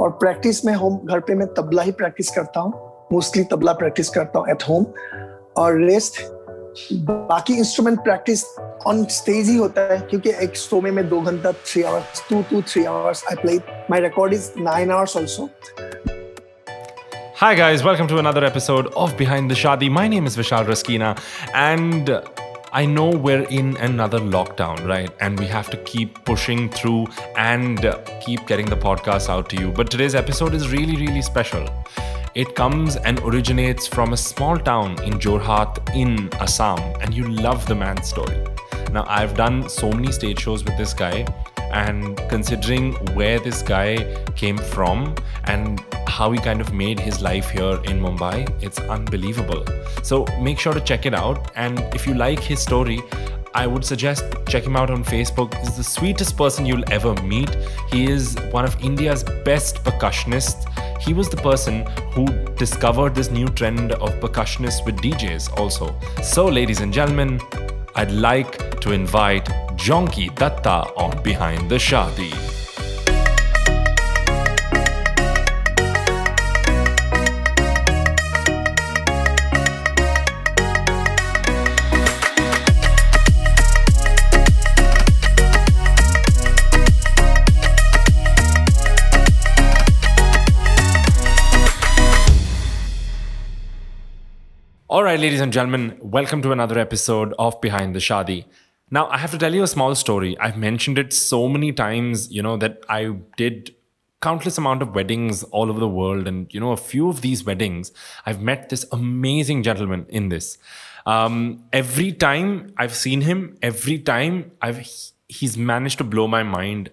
और प्रैक्टिस में होम घर पे मैं तबला ही प्रैक्टिस करता हूँ मोस्टली तबला प्रैक्टिस करता हूँ एट होम और रेस्ट बाकी इंस्ट्रूमेंट प्रैक्टिस ऑन स्टेज ही होता है क्योंकि एक शो में मैं दो घंटा three hours two two three hours I play my record is nine hours also Hi, guys, welcome to another episode of Behind the Shadi. My name is Vishal Raskina, and I know we're in another lockdown, right? And we have to keep pushing through and uh, keep getting the podcast out to you. But today's episode is really, really special. It comes and originates from a small town in Jorhat in Assam, and you love the man's story. Now, I've done so many stage shows with this guy, and considering where this guy came from and how he kind of made his life here in Mumbai, it's unbelievable. So make sure to check it out. And if you like his story, I would suggest check him out on Facebook. He's the sweetest person you'll ever meet. He is one of India's best percussionists. He was the person who discovered this new trend of percussionists with DJs also. So, ladies and gentlemen, I'd like to invite Jonky Datta on Behind the Shadi. All right, ladies and gentlemen, welcome to another episode of Behind the Shadi. Now, I have to tell you a small story. I've mentioned it so many times, you know, that I did countless amount of weddings all over the world and you know a few of these weddings i've met this amazing gentleman in this um, every time i've seen him every time i've he's managed to blow my mind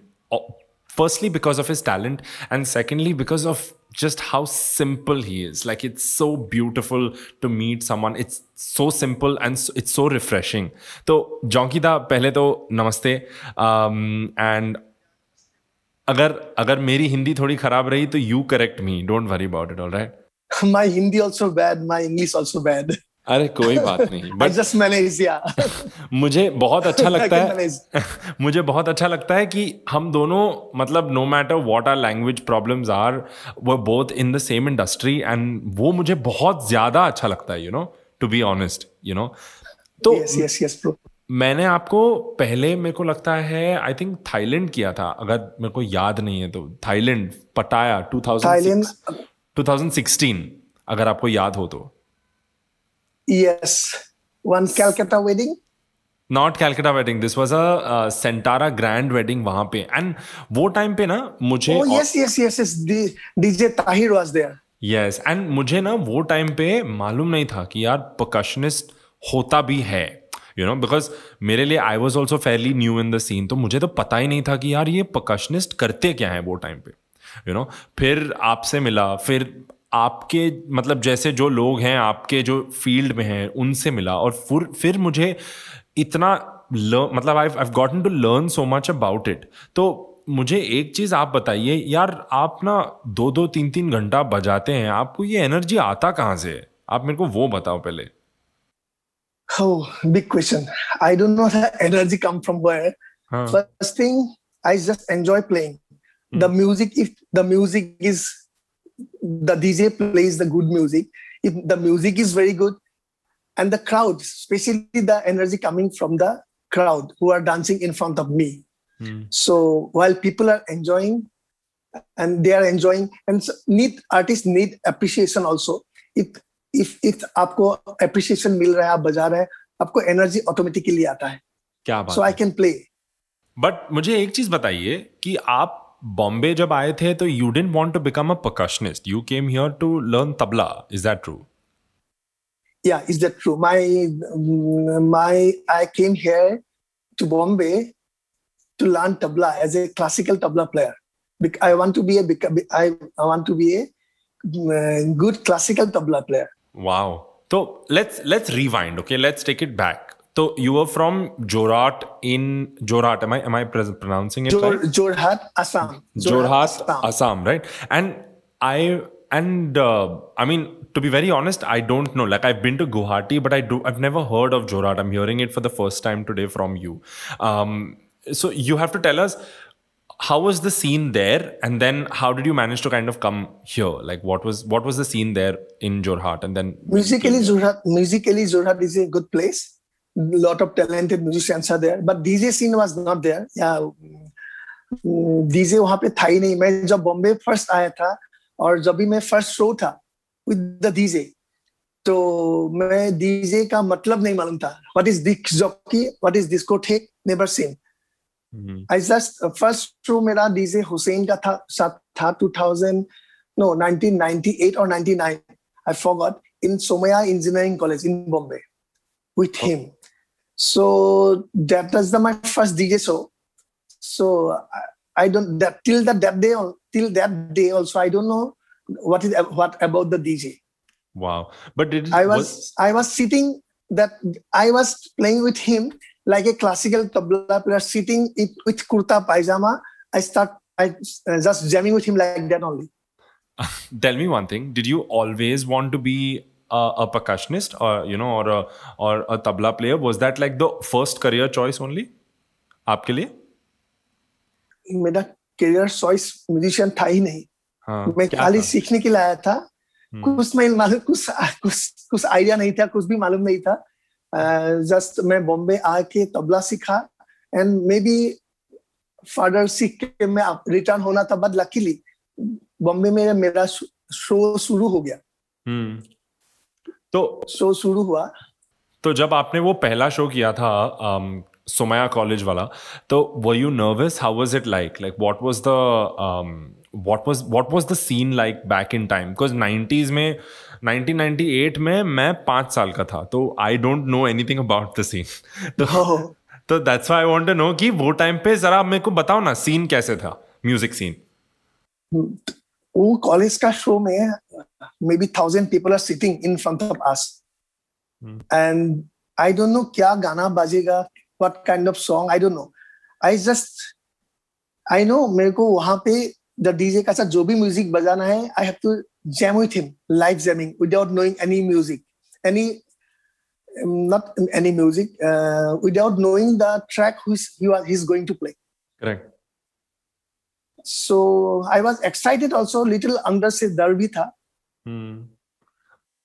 firstly because of his talent and secondly because of just how simple he is like it's so beautiful to meet someone it's so simple and it's so refreshing तो जॉन्की दा पहले तो नमस्ते and um, अगर अगर मेरी हिंदी थोड़ी खराब रही तो you correct me don't worry about it all right my Hindi also bad my English also bad अरे कोई बात नहीं बट जस्ट मैनेज मुझे बहुत अच्छा लगता है मुझे बहुत अच्छा लगता है कि हम दोनों मतलब no matter what are language problems are वो both in the same industry and वो मुझे बहुत ज़्यादा अच्छा लगता है you know to be honest you know तो yes, yes, yes, bro. मैंने आपको पहले मेरे को लगता है आई थिंक थाईलैंड किया था अगर मेरे को याद नहीं है तो। थाईलैंड पटाया 2000 2016 अगर आपको याद हो तो। Yes, one Calcutta wedding. Not Calcutta wedding this was a Centara grand wedding वहाँ पे. एंड वो टाइम पे ना मुझे yes yes yes yes DJ Tahir was there yes and मुझे ना वो टाइम पे मालूम नहीं था कि यार परकशनिस्ट होता भी है. यू नो बिकॉज़ मेरे लिए I was also fairly new in the scene तो मुझे तो पता ही नहीं था कि यार ये परकशनिस्ट करते क्या है वो टाइम पे. You you know know? फिर आपसे मिला फिर आपके मतलब जैसे जो लोग हैं आपके जो फ़ील्ड में हैं उनसे मिला और फिर फिर मुझे इतना मतलब I I gotten to learn so much about it तो मुझे एक चीज़ आप बताइए यार आप ना दो दो तीन तीन घंटा बजाते हैं आपको ये एनर्जी आता कहाँ से आप मेरे को वो बताओ पहले Oh, big question. I don't know the energy come from where. Huh. First thing, I just enjoy playing. Hmm. The music, if the music is the DJ plays the good music, if the music is very good, and the crowd, especially the energy coming from the crowd who are dancing in front of me. Mm. So while people are enjoying and they are enjoying, and need artists need appreciation also. If if if आपको appreciation मिल रहा है आप बजा रहे हैं आपको energy automatically आता है क्या बात so I can play but मुझे एक चीज़ बताइए कि आप Bombay jab aaye the, to you didn't want to become a percussionist. You came here to learn tabla. Is that true? Yeah, is that true? My my I came here to Bombay to learn tabla as a classical tabla player. I want to be a I want to be a uh, good classical tabla player. Wow. So let's let's rewind. Okay, let's take it back. So you were from Jorhat in Jorhat. Am I am I pronouncing it Jor, right? Jorhat, Assam. Jorhat, Assam. Assam, right? And I and uh, I mean to be very honest, I don't know. Like I've been to Guwahati, but I do I've never heard of Jorhat. I'm hearing it for the first time today from you. Um, so you have to tell us how was the scene there and then how did you manage to kind of come here like what was what was the scene there in jorhat and then musically jorhat musically jorhat is a good place lot of talented musicians are there but dj scene was not there yeah DJ वहाँ पे था ही नहीं मैं जब Bombay first आया था और जब भी मैं फ़र्स्ट शो था विद द डीजे तो मैं डीजे का मतलब नहीं मालूम था what is disc jockey what is discotheque never seen I just first show मेरा डीजे हुसैन का था साथ था 2000 no 1998 or 99 I forgot in Somaya Engineering College in Bombay with him. So that was the, my first DJ show. So I, I don't that till that that day till that day also I don't know what is what about the DJ. Wow! But did I was, was I was sitting that I was playing with him like a classical tabla player sitting it, with kurta pajama. I start I uh, just jamming with him like that only. Tell me one thing: Did you always want to be a, a, percussionist, or you know, or a or a tabla player? Was that like the first career choice only? आपके लिए? मेरा career choice musician था ही नहीं। हाँ, मैं खाली सीखने के लिए आया था। कुछ मैं मालूम कुछ कुछ कुछ आइडिया नहीं था कुछ भी मालूम नहीं था। जस्ट मैं बॉम्बे आके तबला सीखा। एंड मे बी फादर सीख के मैं रिटर्न होना था बट लकीली बॉम्बे में मेरा शो शुरू हो गया। तो शो शुरू हुआ। तो जब आपने वो पहला शो किया था um, सोमया कॉलेज वाला तो were you nervous how was it like like what was the what was what was the scene like back in time? Because 90s में 1998 में मैं पाँच साल का था तो I don't know anything about the scene तो तो that's why I want to know कि वो टाइम पे जरा मेरे को बताओ ना सीन कैसे था? म्यूज़िक सीन वो कॉलेज का शो में may be thousand people are sitting in front of us and I don't know क्या गाना बाजेगा what kind of song I don't know I just I know मेरे को वहाँ पे द डीजे का साथ जो भी म्यूज़िक बजाना है I have to jam with him live jamming without knowing any music any um, not any music uh, without knowing the track who's he was he's going to play correct so i was excited also little से डर भी था hmm.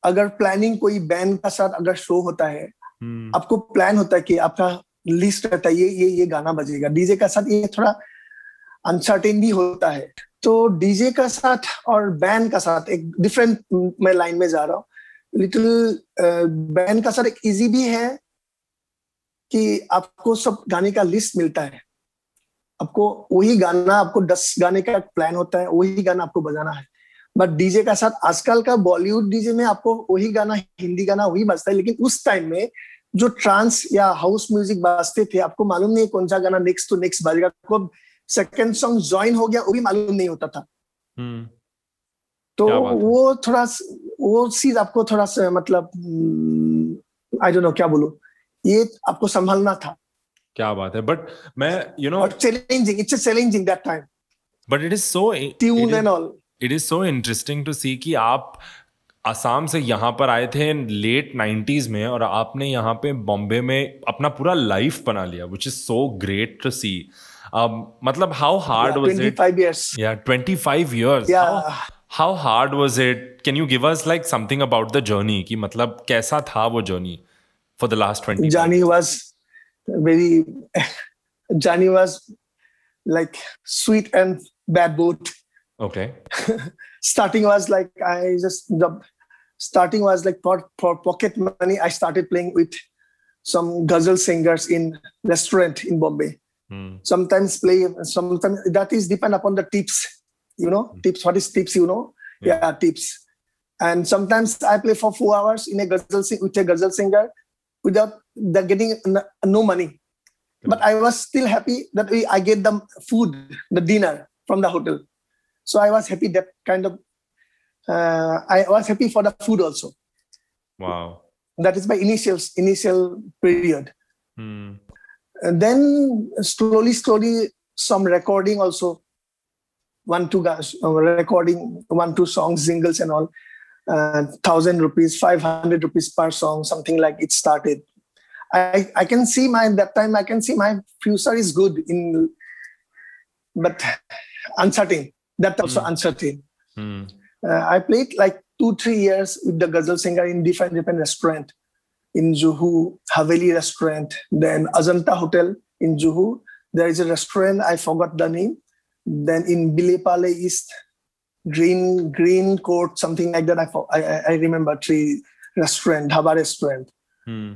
अगर planning कोई band का साथ अगर show होता है hmm. आपको प्लान होता है कि आपका लिस्ट रहता है ये ये ये गाना बजेगा। डीजे का साथ ये थोड़ा अनसर्टेन भी होता है। तो डीजे का साथ और बैंड का साथ एक डिफरेंट मैं लाइन में जा रहा हूँ। लिटिल बैंड का साथ एक इजी भी है कि आपको सब गाने का लिस्ट मिलता है। आपको वही गाना आपको दस गाने का प्लान होता है वही गाना आपको बजाना है। बट डीजे का साथ आजकल का बॉलीवुड डीजे में आपको वही गाना हिंदी गाना वही बजता है। लेकिन उस टाइम में जो ट्रांस या हाउस म्यूज़िक बजते थे आपको मालूम नहीं कौन सा गाना नेक्स्ट टू नेक्स्ट बजेगा। कब सेकेंड सॉन्ग ज्वाइन हो गया वो भी मालूम नहीं होता था। hmm. तो वो थोड़ा वो चीज़ आपको थोड़ा सा मतलब आई डोंट नो क्या बोलू? ये आपको संभालना था। क्या बात है। बट मैं you know challenging it's challenging that time but it is so tune and all it is so interesting to see कि आप आसाम से यहाँ पर आए थे लेट नाइन्टीज में और आपने यहाँ पे बॉम्बे में अपना पूरा लाइफ बना लिया which is so great to see मतलब हाउ हार्ड वॉज़ इट या twenty five years how hard was it can you give us like something about the journey कि मतलब कैसा था वो journey for the last twenty journey was very journey was like sweet and bad boat okay starting was like i just the starting was like for, for pocket money i started playing with some ghazal singers in restaurant in bombay Mm. Sometimes play, sometimes that is depend upon the tips. You know, mm. tips. What is tips? You know, yeah. yeah, tips. And sometimes I play for four hours in a ghazal with a ghazal singer without the getting no money. But I was still happy that we, I get the food, the dinner from the hotel. So I was happy that kind of. Uh, I was happy for the food also. Wow. That is my initial initial period. Hmm. And then slowly, slowly, some recording also. One, two guys uh, recording, one, two songs, singles and all. Uh, thousand rupees, five hundred rupees per song, something like it started. I, I can see my that time I can see my future is good in but uncertain. That also mm. uncertain. Mm. Uh, I played like two, three years with the ghazal singer in different different restaurant in Juhu, Haveli restaurant, then Azanta Hotel in Juhu. There is a restaurant, I forgot the name. Then in Bilepale East, Green Green Court, something like that. I I, I remember three restaurant, Dhaba restaurant. Hmm.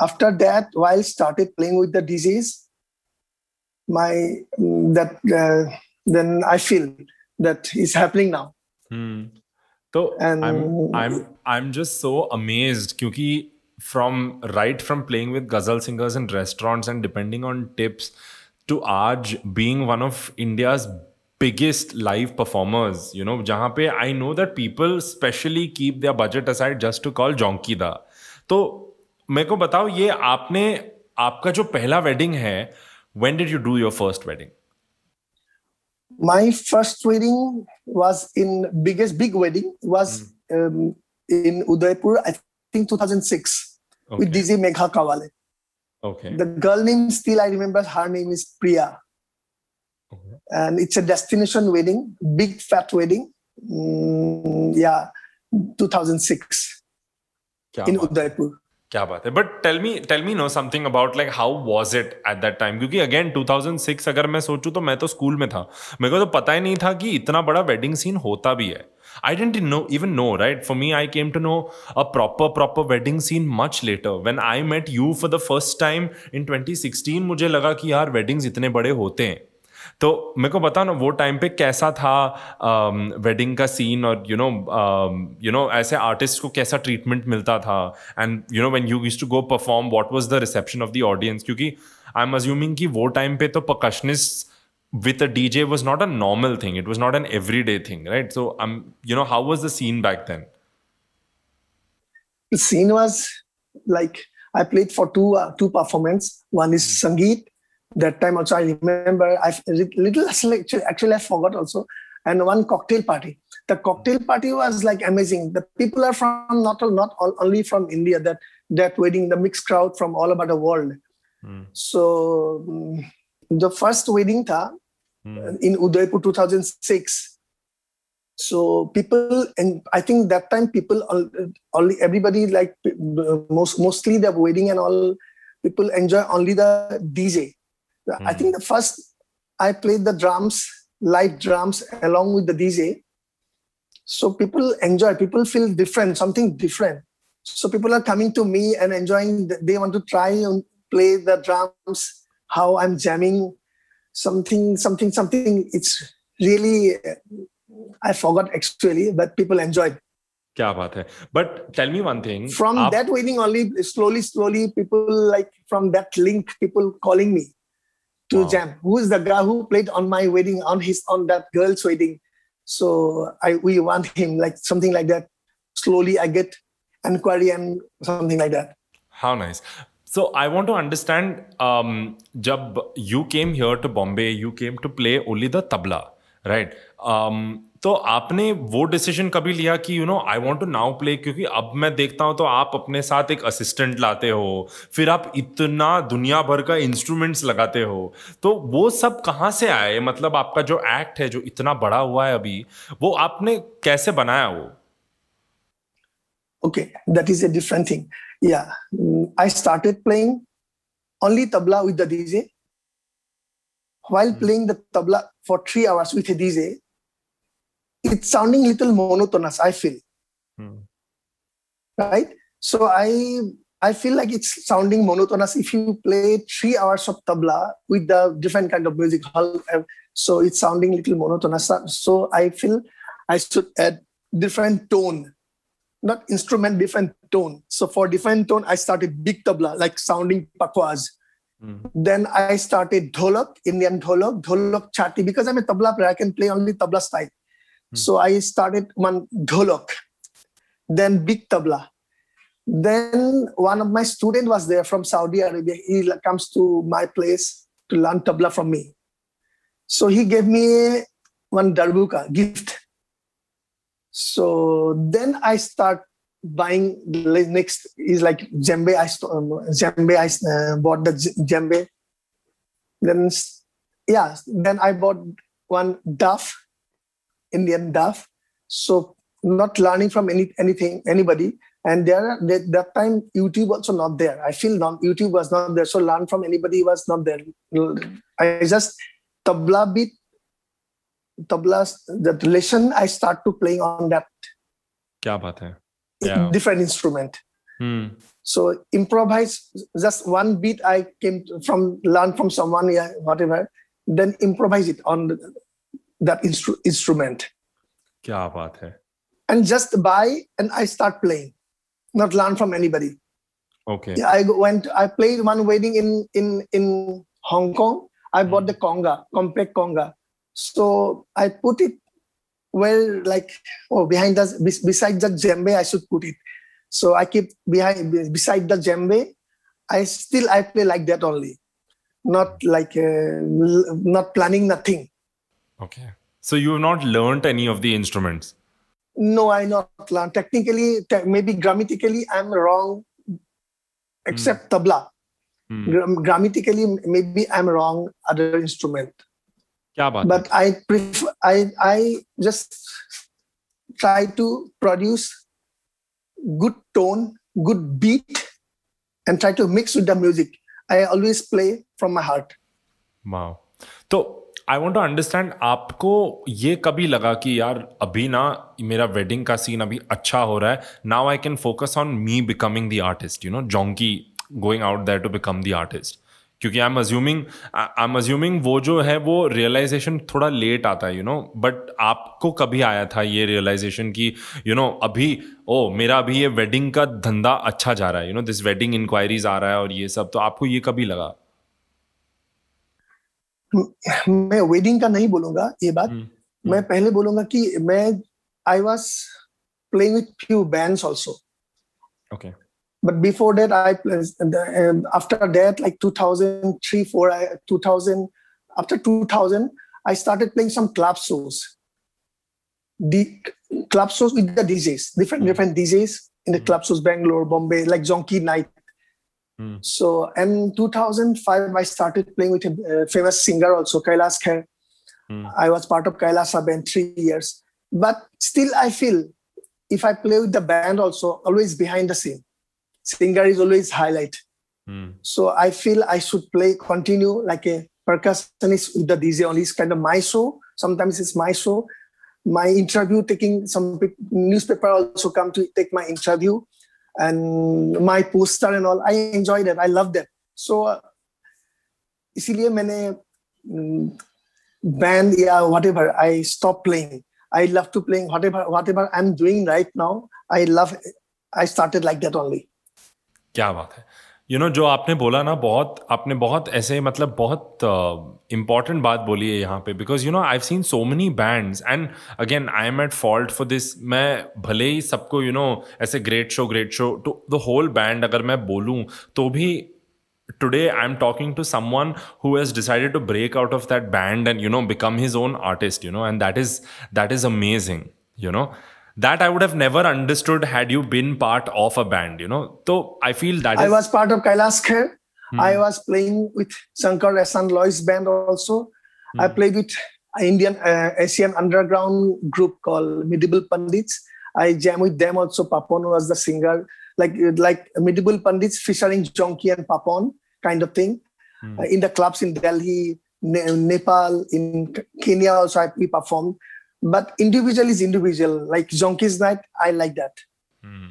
After that, while started playing with the disease, my that uh, then I feel that is happening now. Hmm. So and I'm I'm I'm just so amazed because from right from playing with ghazal singers in restaurants and depending on tips to Aj being one of India's biggest live performers, you know, जहाँ पे I know that people specially keep their budget aside just to call Jonky da. तो मेरे को बताओ ये आपने आपका जो पहला वेडिंग है when did you do your first wedding? My first wedding was in biggest big wedding was mm. um, in Udaipur, I think 2006 okay. with DJ Megha Kawale. Okay. The girl name still I remember her name is Priya Okay. and it's a destination wedding, big fat wedding. Mm, yeah, 2006 in Udaipur. क्या बात है? But tell me tell me no something about like how was it at that time क्योंकि again 2006 अगर मैं सोचूं तो मैं तो स्कूल में था। मेरे को तो पता ही नहीं था कि इतना बड़ा वेडिंग सीन होता भी है। I didn't know even know right for me I came to know a proper proper wedding scene much later when I met you for the first time in twenty मुझे लगा कि यार weddings इतने बड़े होते हैं। तो मेरे को बताओ ना वो टाइम पे कैसा था वेडिंग का सीन और यू नो यू नो ऐसे आर्टिस्ट को कैसा ट्रीटमेंट मिलता था। And you know when you use to go perform what was the reception of the audience क्योंकि आई एम अज्यूमिंग कि वो टाइम पे तो percussionist with a D J was not a normal thing it was not an every day thing right so I you know how was the scene back then scene was like I played for two two performance one is sangeet that time also i remember i little actually, actually i forgot also. And one cocktail party. The cocktail party was like amazing. The people are from not not all, only from india that that wedding the mixed crowd from all over the world. Mm. so um, the first wedding tha, mm. in udaipur 2006 so people and i think that time people only everybody like most mostly the wedding and all people enjoy only the dj Mm. I think the first I played the drums, live drums along with the DJ. So people enjoy, people feel different, something different. So people are coming to me and enjoying, they want to try and play the drums, how I'm jamming, something, something, something. It's really, I forgot actually, but people enjoyed. क्या बात है but tell me one thing from that wedding only slowly slowly people like from that link people calling me to wow. jam. Who is the guy who played on my wedding on his on that girl's wedding? So I we want him like something like that. Slowly I get inquiry and something like that. How nice. So I want to understand. Um, jab you came here to Bombay, you came to play only the tabla, right? Um, तो आपने वो decision कभी लिया कि you know I want to now play क्योंकि अब मैं देखता हूँ तो आप अपने साथ एक असिस्टेंट लाते हो फिर आप इतना दुनिया भर का इंस्ट्रूमेंट्स लगाते हो तो वो सब कहाँ से आए मतलब आपका जो एक्ट है जो इतना बड़ा हुआ है अभी वो आपने कैसे बनाया वो okay that is a different thing या I started playing only tabla with the DJ. While mm. playing the tabla for three hours with a DJ, it's sounding little monotonous i feel hmm. right so i i feel like it's sounding monotonous if you play three hours of tabla with the different kind of music so it's sounding little monotonous so i feel i should add different tone not instrument different tone so for different tone i started big tabla like sounding pakwas hmm. Then I started dholak, Indian dholak, dholak chati, because I'm a tabla player, I can play only tabla style. Hmm. So I started one dholok, then big tabla. Then one of my student was there from Saudi Arabia. He comes to my place to learn tabla from me. So he gave me one darbuka gift. So then I start buying the next is like djembe. I um, djembe. I uh, bought the djembe. Then yeah, then I bought one Duff, Indian DAF. So not learning from any anything anybody. And there they, that time YouTube also not there. I feel non YouTube was not there. So learn from anybody was not there. I just tabla beat tabla that lesson I start to playing on that. Kya baat hai? Yeah. Different instrument. Hmm. So improvise just one beat I came from learn from someone yeah whatever then improvise it on that instru- instrument. Kya baat hai. And just buy and I start playing, not learn from anybody. Okay. Yeah, I went. I played one wedding in in in Hong Kong. I bought the conga, compact conga. So I put it well, like oh, behind us, beside the djembe, I should put it. So I keep behind beside the djembe. I still I play like that only, not like uh, not planning nothing. Okay. So you have not learned any of the instruments. No, I not learned. Technically, te- maybe grammatically, I'm wrong, except mm. tabla. Mm. grammatically, maybe I'm wrong. Other instrument. but I prefer. I I just try to produce good tone, good beat, and try to mix with the music. I always play from my heart. Wow. तो आई want to understand आपको ये कभी लगा कि यार, अभी ना मेरा वेडिंग का सीन अभी अच्छा हो रहा है now I can focus on me becoming the artist you know जॉन्की going out there to become the artist क्योंकि I am assuming I am assuming वो जो है, वो रियलाइजेशन थोड़ा लेट आता है यू नो बट आपको कभी आया था ये रियलाइजेशन कि यू नो अभी ओ मेरा अभी ये वेडिंग का धंधा अच्छा जा रहा है you know this wedding inquiries आ रहा है और ये सब तो आपको ये कभी लगा? मैं वेडिंग का नहीं बोलूँगा ये बात hmm. मैं पहले बोलूँगा कि मैं I was playing with few bands also okay but before that i um, after that like 2003 4 I, 2000 after 2000 i started playing some club shows the club shows with the djs different mm-hmm. different djs in the mm-hmm. club shows bangalore bombay like zonky night mm. so in 2005 i started playing with a famous singer also kailas kher i was part of kailasa band three years but still i feel if i play with the band also always behind the scene singer is always highlight. Mm. So I feel I should play, continue like a percussionist with the DJ only. It's kind of my show. Sometimes it's my show. My interview, taking some newspaper also come to take my interview and my poster and all. I enjoyed it. I loved it. So uh, इसीलिए मैंने band yeah whatever I stopped playing. I love to playing whatever whatever I'm doing right now. I love I started like that only. क्या बात है you no जो आपने बोला ना बहुत आपने बहुत ऐसे मतलब बहुत इंपॉर्टेंट uh, बात बोली है यहाँ पे। Because you know I seen so many bands and again I am at fault for this मैं भले ही सबको यू नो ऐसे great show great show to the whole band अगर मैं बोलूँ तो भी today I am talking to someone who decided to break out of that band and you know become his own artist you know and that is that is amazing you know that I would have never understood had you been part of a band, you know. So I feel that I is... was part of Kailash Kher. Hmm. I was playing with Shankar Ehsaan Loy's band also. Hmm. I played with Indian uh, Asian underground group called Medieval Pandits. I jam with them also. Papon was the singer, like like Medieval Pandits featuring Jonky and Papon kind of thing. Hmm. Uh, in the clubs in Delhi, ne- Nepal, in Kenya also I, we performed but individual is individual like zonki's night i like that mm.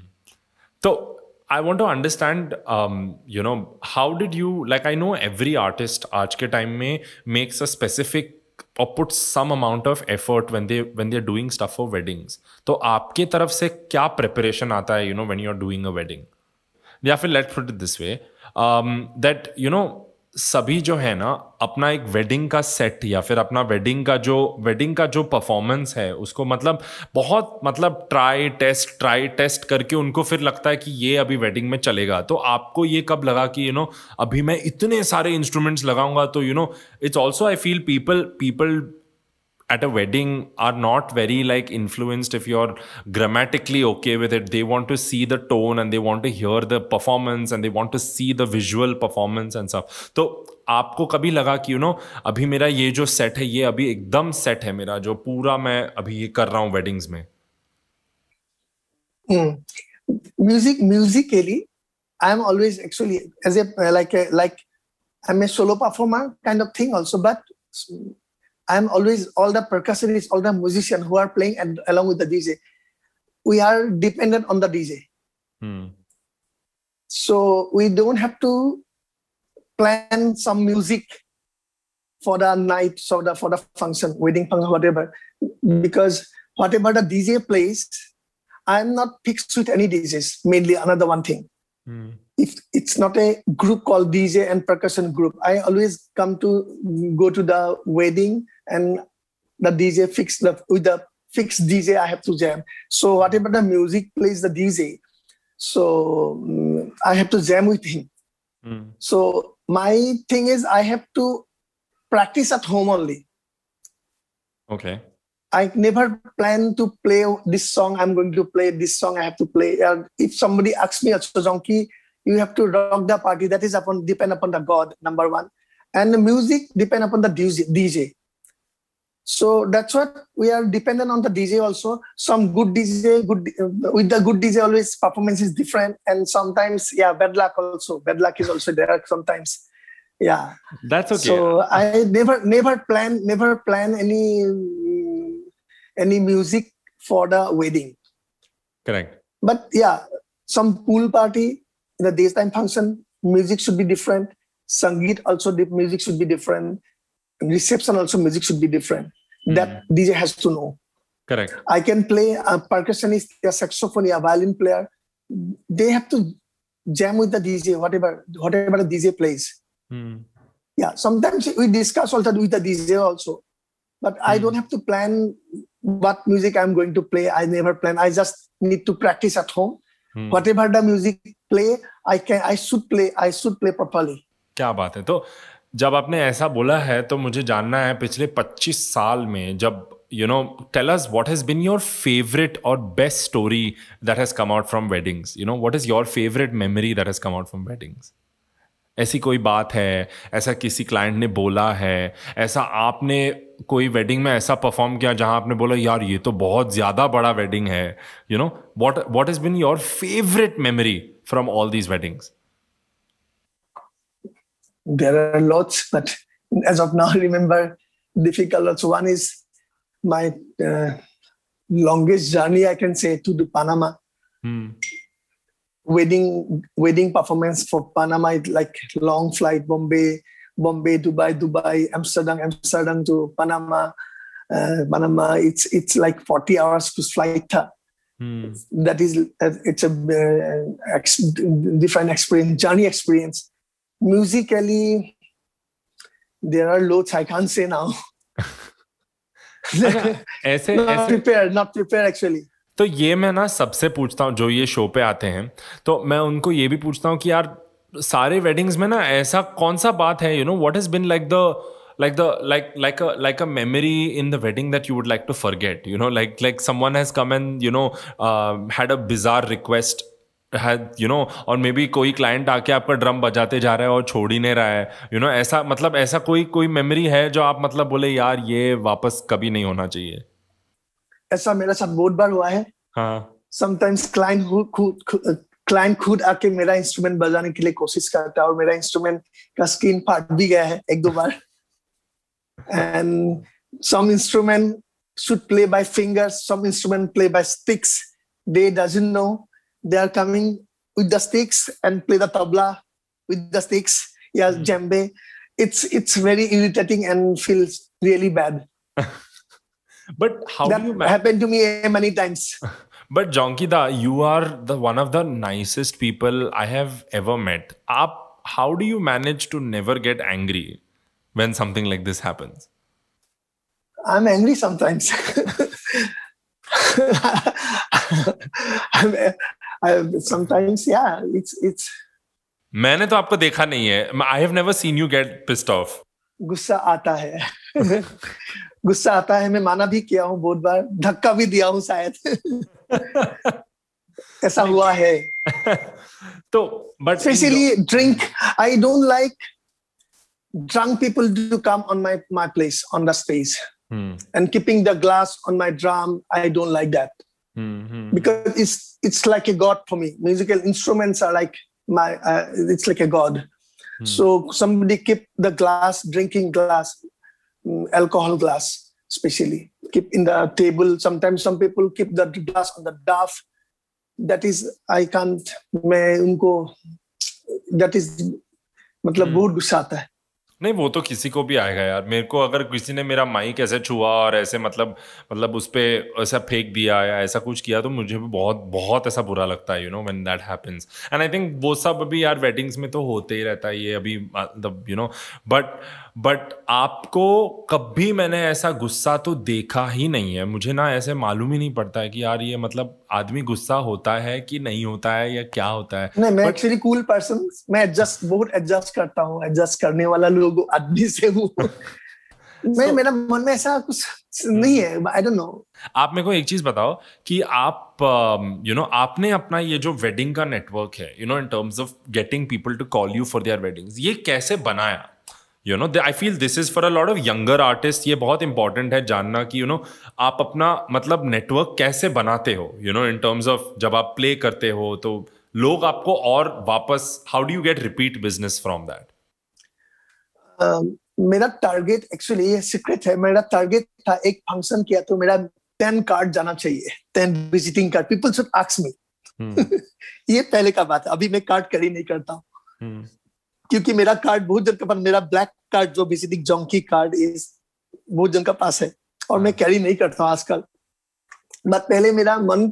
so i want to understand um, you know how did you like i know every artist aaj ke time mein makes a specific or puts some amount of effort when they when they're doing stuff for weddings तो आपके तरफ़ से क्या preparation आता है you know when you're doing a wedding या फिर let's put it this way um, that you know सभी जो है ना, अपना एक वेडिंग का सेट या फिर अपना वेडिंग का जो वेडिंग का जो परफॉर्मेंस है, उसको मतलब बहुत मतलब ट्राई टेस्ट ट्राई टेस्ट करके उनको फिर लगता है कि ये अभी वेडिंग में चलेगा। तो आपको ये कब लगा कि यू नो अभी मैं इतने सारे इंस्ट्रूमेंट्स लगाऊँगा तो you know it's also I feel people people at a wedding are not very like influenced if you're grammatically okay with it they want to see the tone and they want to hear the performance and they want to see the visual performance and stuff so आपको कभी लगा कि you no अभी मेरा ये जो set है ये अभी एकदम सेट है मेरा जो पूरा मैं अभी ये कर रहा हूँ वेडिंग्स में music musically I am always actually as a like like I am a solo performer kind of thing also but I am always all the percussionists, all the musicians who are playing and along with the DJ. We are dependent on the DJ. Hmm. So we don't have to plan some music for the night, so the for the function, wedding function, whatever. Because whatever the DJ plays, I'm not fixed with any DJs. Mainly another one thing. Hmm if it's not a group called DJ and percussion group, I always come to go to the wedding and the DJ fix the with the fixed DJ I have to jam. So whatever the music plays the DJ, so um, I have to jam with him. Mm. So my thing is I have to practice at home only. Okay. I never plan to play this song. I'm going to play this song. I have to play. Uh, if somebody asks me, so Zonki, you have to rock the party that is upon depend upon the god number one and the music depend upon the DJ so that's what we are dependent on the dj also. Some good dj good uh, with the good dj always performance is different and sometimes yeah bad luck also. Bad luck is also there sometimes. Yeah. That's okay. So i never never plan never plan any any music for the wedding. Correct. But yeah some pool party in the daytime function, music should be different. Sangeet also, the music should be different. Reception also, music should be different. Mm. That DJ has to know. Correct. I can play a percussionist, a saxophone, a violin player. They have to jam with the DJ, whatever, whatever the DJ plays. Mm. Yeah, sometimes we discuss also with the DJ also. But mm. I don't have to plan what music I'm going to play. I never plan. I just need to practice at home whatever the music play i can i should play i should play properly क्या बात है तो जब आपने ऐसा बोला है तो मुझे जानना है, पिछले 25 साल में जब you know tell us what has been your favourite और best story that has come out from weddings you know what is your favourite memory that has come out from weddings ऐसी कोई बात है, ऐसा किसी क्लाइंट ने बोला है, ऐसा आपने कोई वेडिंग में ऐसा परफॉर्म किया जहाँ आपने बोला, यार, ये तो बहुत ज़्यादा बड़ा वेडिंग है। You know what what is been your favourite memory from all these weddings there are lots but as of now I remember difficult lots one is my uh, longest journey i can say to the panama hmm. wedding wedding performance for Panama, like long flight, Bombay, Bombay, Dubai, Dubai, Amsterdam, Amsterdam to Panama. Uh, Panama, it's it's like 40 hours to flight. Hmm. That is, it's a uh, ex- different experience, journey experience. musically there are loads. I can't say now. अच्छा, ऐसे not prepared not prepared actually. तो ये मैं ना सबसे पूछता हूँ जो ये शो पे आते हैं तो मैं उनको ये भी पूछता हूँ कि यार सारे वेडिंग्स में ना ऐसा कौन सा बात है you know what has been like the like the like like like a memory in the wedding that you would like to forget you know like like someone has come and you know had a bizarre request you know और may be कोई client आके आपका drum बजाते जा रहा है और छोड़ ही नहीं रहा है यू you नो know, ऐसा मतलब ऐसा कोई कोई मेमोरी है जो आप मतलब बोले यार ये वापस कभी नहीं होना चाहिए ऐसा मेरे साथ बहुत बार हुआ है। समटाइम्स क्लाइंट क्लाइंट खुद आके मेरा इंस्ट्रूमेंट बजाने के लिए कोशिश करता है और मेरा इंस्ट्रूमेंट का स्क्रीन फाट भी गया है एक दो बार। And some instrument should play by fingers some instrument play by sticks they doesn't know they are coming with the sticks and play the tabla with the sticks yeah mm. djembe it's it's very irritating and feels really bad But how that do you happened to me many times. but Jonkida, you are the one of the nicest people I have ever met. Up, how do you manage to never get angry when something like this happens? I'm angry sometimes. I'm, sometimes, yeah, it's it's. मैंने तो आपको देखा नहीं है I have never seen you get pissed off गुस्सा आता है गुस्सा आता है मैं माना भी किया हूँ बहुत बार धक्का भी दिया हूँ शायद ऐसा हुआ है तो but specially drink I don't like drunk people do come on my my place on the stage Hmm. and keeping the glass on my drum i don't like that Hmm, hmm, because it's it's like a god for me musical instruments are like my uh, it's like a god Hmm. so somebody keep the glass drinking glass mm, alcohol glass especially keep in the table sometimes some people keep the glass on the duff that is i can't मैं उनको that is मतलब Hmm. बहुत गुस्सा आता है नहीं, वो तो किसी को भी आएगा यार। मेरे को अगर किसी ने मेरा माइक ऐसे छुआ और ऐसे मतलब मतलब उस पर ऐसा फेंक दिया या ऐसा कुछ किया तो मुझे भी बहुत बहुत ऐसा बुरा लगता है you know when that happens and I think वो सब अभी यार वेडिंग्स में तो होते ही रहता है, ये अभी मतलब यू नो बट बट आपको कभी मैंने ऐसा गुस्सा तो देखा ही नहीं है। मुझे ना ऐसे मालूम ही नहीं पड़ता है कि यार ये मतलब आदमी गुस्सा होता है कि नहीं होता है या क्या होता है। नहीं मैं But- एक्चुअली कूल पर्सन मैं एडजस्ट बहुत एडजस्ट करता हूँ एडजस्ट करने वाला लोग आदमी से हूँ। मैं So- मेरा मन में ऐसा कुछ नहीं है आई डोंट नो आप मेरे को एक चीज़ बताओ कि आप यू नो आपने अपना ये जो वेडिंग का नेटवर्क है you know in terms of getting people to call you for their weddings ये कैसे बनाया? You know I feel this is for a lot of younger artist ये बहुत इंपॉर्टेंट है जानना कि यू नो आप अपना मतलब नेटवर्क कैसे बनाते हो? You know in terms of जब आप प्ले करते हो तो लोग आपको और वापस how do you get repeat business from that मेरा टारगेट एक्चुअली ये सीक्रेट है मेरा टारगेट था एक फ़ंक्शन किया तो मेरा टेन कार्ड जाना चाहिए ten visiting card people should ask me ये पहले का बात है अभी मैं कार्ड कैरी नहीं करता हूँ। क्योंकि मेरा कार्ड बहुत जन के पास मेरा ब्लैक कार्ड जो विजिटिंग जॉन्की कार्ड इज़ बहुत जन का पास है और मैं कैरी नहीं करता हूँ आजकल। बट पहले मेरा मन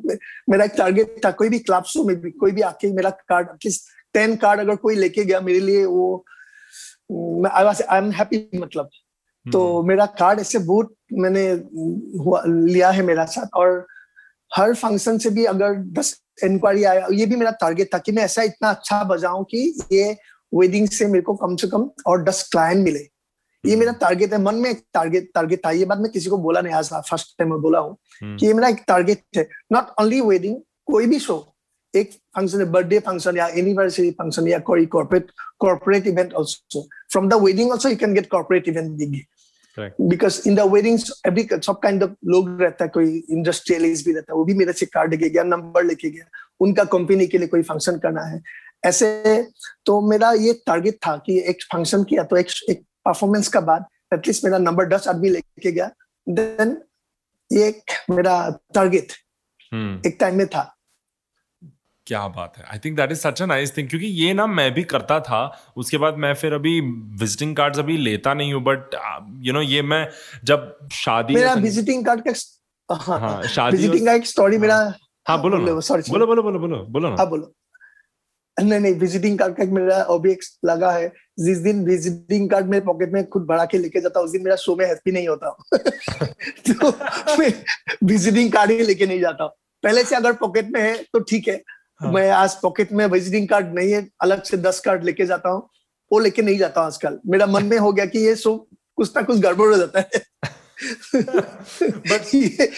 मेरा एक टारगेट था कोई भी क्लब शो में भी कोई भी आके मेरा कार्ड एटलीस्ट टेन कार्ड अगर कोई लेके गया मेरे लिए वो I was I am happy मतलब। तो मेरा कार्ड ऐसे बहुत मैंने हुआ लिया है मेरा साथ और हर फ़ंक्शन से भी अगर दस इंक्वायरी आया ये भी मेरा टारगेट था कि मैं ऐसा इतना अच्छा बजाऊं कि ये वेडिंग से मेरे को कम से कम और दस क्लाइंट मिले। ये मेरा टारगेट है। मन में एक टारगेट टारगेट था। ये बात मैं किसी को बोला नहीं। आज फ़र्स्ट टाइम मैं बोला हूँ कि ये मेरा एक टारगेट है। नॉट ओनली वेडिंग कोई भी शो एक फ़ंक्शन बर्थडे फ़ंक्शन या एनिवर्सरी फ़ंक्शन या कोई corporate corporate event also from the wedding also you can get corporate event big because in the weddings every सब काइंड ऑफ़ लोग रहता है। कोई इंडस्ट्रियलिस्ट भी रहता है। वो भी मेरे से कार्ड लेके गया नंबर लेके गया। उनका कंपनी के लिए कोई फ़ंक्शन करना है। ऐसे तो मेरा ये टारगेट था कि एक फ़ंक्शन किया तो एक एक परफॉर्मेंस का बाद एटलीस्ट मेरा नंबर दस आदमी लेके गया। देन ये एक मेरा टारगेट एक टाइम में था। क्या बात है। I think that is such a nice thing क्योंकि ये ना मैं भी करता था उसके बाद मैं फिर अभी विजिटिंग कार्ड्स अभी लेता नहीं हूँ बट यू नो ये मैं जब शादी मेरा विजिटिंग कार्ड का हाँ, हाँ शादी विजिटिंग का एक स्टोरी हाँ, मेरा हाँ बोलो ना। सॉरी बोलो बोलो बोलो बोलो बोलो ना। हाँ बोलो। नहीं नहीं विजिटिंग कार्ड का एक मेरा ऑब्जेक्ट लगा है। जिस दिन विजिटिंग कार्ड मेरे पॉकेट में खुद बढ़ा के लेके जाता उस दिन मेरा शो में हैप्पी नहीं होता। तो मैं विजिटिंग कार्ड ही लेके नहीं जाता। पहले से अगर पॉकेट में है तो ठीक है। हाँ. मैं आज पॉकेट में विजिटिंग कार्ड नहीं है अलग से दस कार्ड लेके जाता हूँ वो लेके नहीं जाता हूँ आजकल। मेरा मन में हो गया कि ये शो कुछ ना कुछ गड़बड़ हो जाता है। बट ये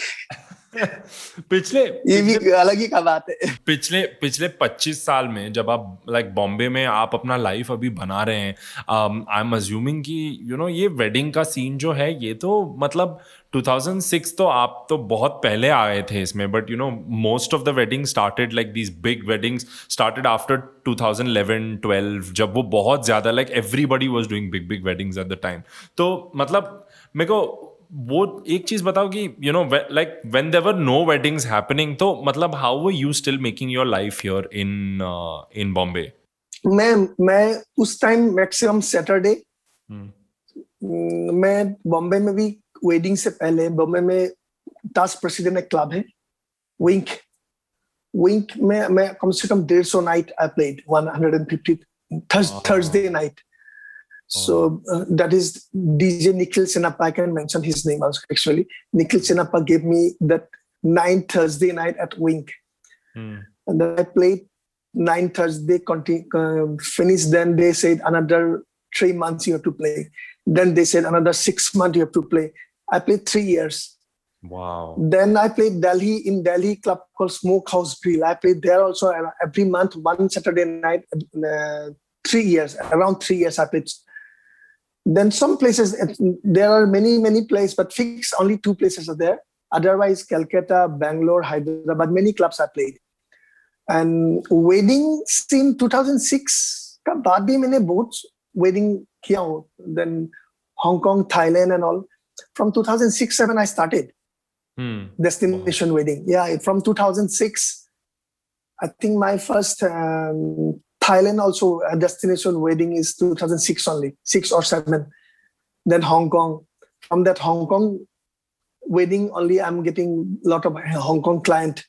पिछले ये भी अलग ही का बात है। पिछले पिछले 25 साल में जब आप लाइक like, बॉम्बे में आप अपना लाइफ अभी बना रहे हैं आई एम अज्यूमिंग कि यू you नो know, ये वेडिंग का सीन जो है ये तो मतलब 2006 तो आप तो बहुत पहले आए थे इसमें but you know most of the wedding started like these big weddings started after 2011 12 जब वो बहुत ज़्यादा like everybody was doing big big weddings at the time तो मतलब मेरे को वो एक चीज़ बताओ कि you know like when there no weddings happening तो मतलब how were you still making your life here in in Bombay मैं मैं उस टाइम मैक्सिमम सैटरडे मैं बॉम्बे में भी वेडिंग से पहले बॉम्बे में टास्क प्रेसिडेंट एक क्लब है विंक विंक में मैं कम से कम डेढ़ सौ night I played one hundred and fifty Thursday night So uh, that is DJ Nikhil Sinappa. I can mention his name also, actually. Nikhil Sinappa gave me that nine Thursday night at Wink. Mm. And then I played nine Thursday, continue, uh, finished. Then they said another three months you have to play. Then they said another six months you have to play. I played three years. Wow. Then I played Delhi in Delhi club called Smokehouse Grill. I played there also every month, one Saturday night, uh, three years, around three years I played then some places there are many many places but fixed only two places are there otherwise calcutta bangalore hyderabad many clubs i played and wedding scene 2006 का बाद भी मैंने बहुत wedding किया हूँ then Hong Kong Thailand and all from 2006 7 I started hmm. destination wow. wedding yeah from 2006 I think my first um, Thailand also a destination wedding is 2006 only, six or seven. Then Hong Kong. From that Hong Kong wedding only, I'm getting a lot of Hong Kong client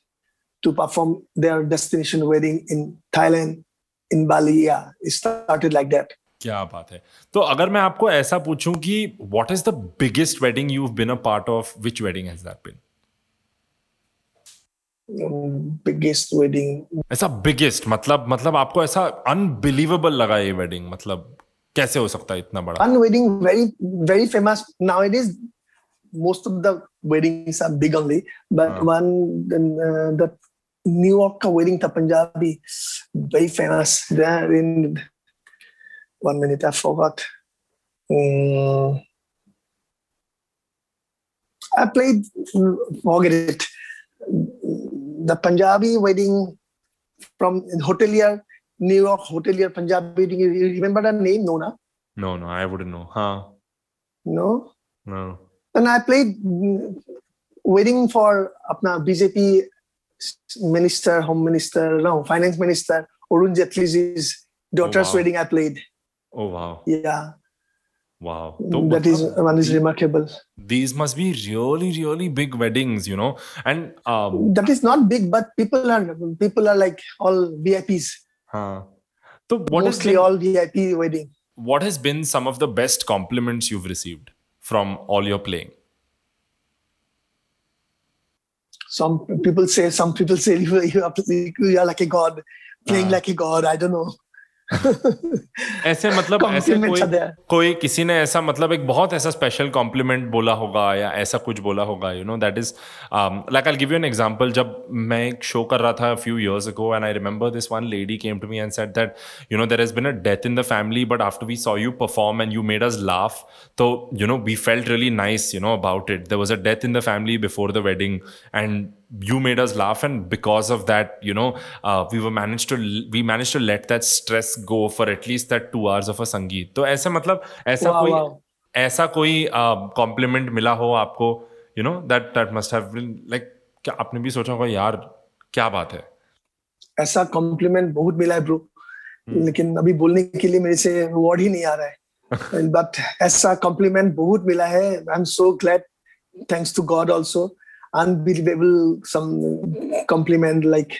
to perform their destination wedding in Thailand, in Bali. Yeah, it started like that. क्या बात है तो अगर मैं आपको ऐसा पूछूं कि what is the biggest wedding you been a part of which wedding has that been biggest wedding ऐसा बिगेस्ट मतलब मतलब आपको ऐसा अनबिलीवेबल लगा ये वेडिंग मतलब कैसे हो सकता है इतना बड़ा? Wedding very very famous now it is most of the weddings big only but one the New York का वेडिंग था Punjabi very famous in one minute I forgot I played forget it the Punjabi wedding from hotelier, New York hotelier Punjabi wedding. You remember the name? No, na? No, no, I wouldn't know. Huh? No? No. And I played mm, wedding for apna BJP minister, home minister, no, finance minister, Arun Jaitley's daughter's oh, wow. wedding I played. Oh, wow. Yeah. Wow. That is one is remarkable. These must be really, really big weddings, you know. And um, that is not big, but people are people are like all VIPs. Huh. So what Mostly been, all VIP wedding. What has been some of the best compliments you've received from all your playing? Some people say, some people say you are, you are like a god, playing uh, like a god. I don't know. ऐसे मतलब ऐसे कोई कोई किसी ने ऐसा मतलब एक बहुत ऐसा स्पेशल कॉम्प्लीमेंट बोला होगा या ऐसा कुछ बोला होगा you know that is like I give you an example जब मैं एक शो कर रहा था few years ago and I remember this one lady came to me and said that you know there has been a death in the family but after we saw you perform and you made us laugh तो you know we felt really nice you know about it there was a death in the family before the wedding and you made us laugh and because of that you know uh, we were managed to we managed to let that stress go for at least that two hours of a संगीत तो ऐसे मतलब ऐसा wow, कोई wow. ऐसा कोई complement uh, मिला हो आपको you know that that must have been like क्या आपने भी सोचा होगा यार क्या बात है? ऐसा कॉम्प्लीमेंट बहुत मिला है ब्रो hmm. लेकिन अभी बोलने के लिए मेरे से वर्ड ही नहीं आ रहा है. बट ऐसा कॉम्प्लीमेंट बहुत मिला है. I am so glad thanks to God also unbelievable some compliment like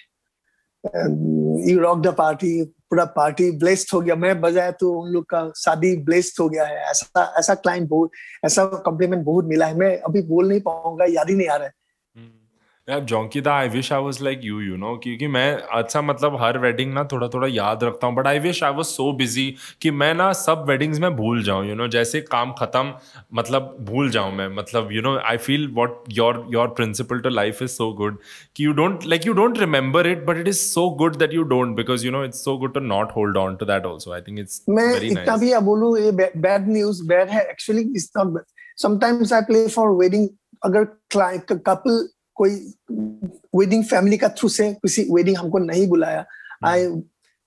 um, you the party पूरा पार्टी ब्लेस्ड हो गया। मैं बजाया तो उन लोग का शादी ब्लेस्ड हो गया है। ऐसा ऐसा क्लाइंट बहुत ऐसा कॉम्प्लीमेंट बहुत मिला है। मैं अभी बोल नहीं पाऊँगा याद ही नहीं आ रहा है। यार जोंकीदा I wish I was like you you know क्योंकि मैं अच्छा मतलब हर वेडिंग ना थोड़ा थोड़ा याद रखता हूँ but I wish I was so busy कि मैं ना सब वेडिंग्स में भूल जाऊँ यू नो जैसे काम खत्म मतलब भूल जाऊँ मैं मतलब you know I feel what your your principle to life is so good कि you don't like you don't remember it but it is so good that you don't because you know it's so good to not hold on to that also I think it's मैं इतना भी बोलूँ ये bad news bad है actually it's not sometimes I play for wedding अगर couple कोई wedding family का through से किसी वेडिंग हमको नहीं बुलाया I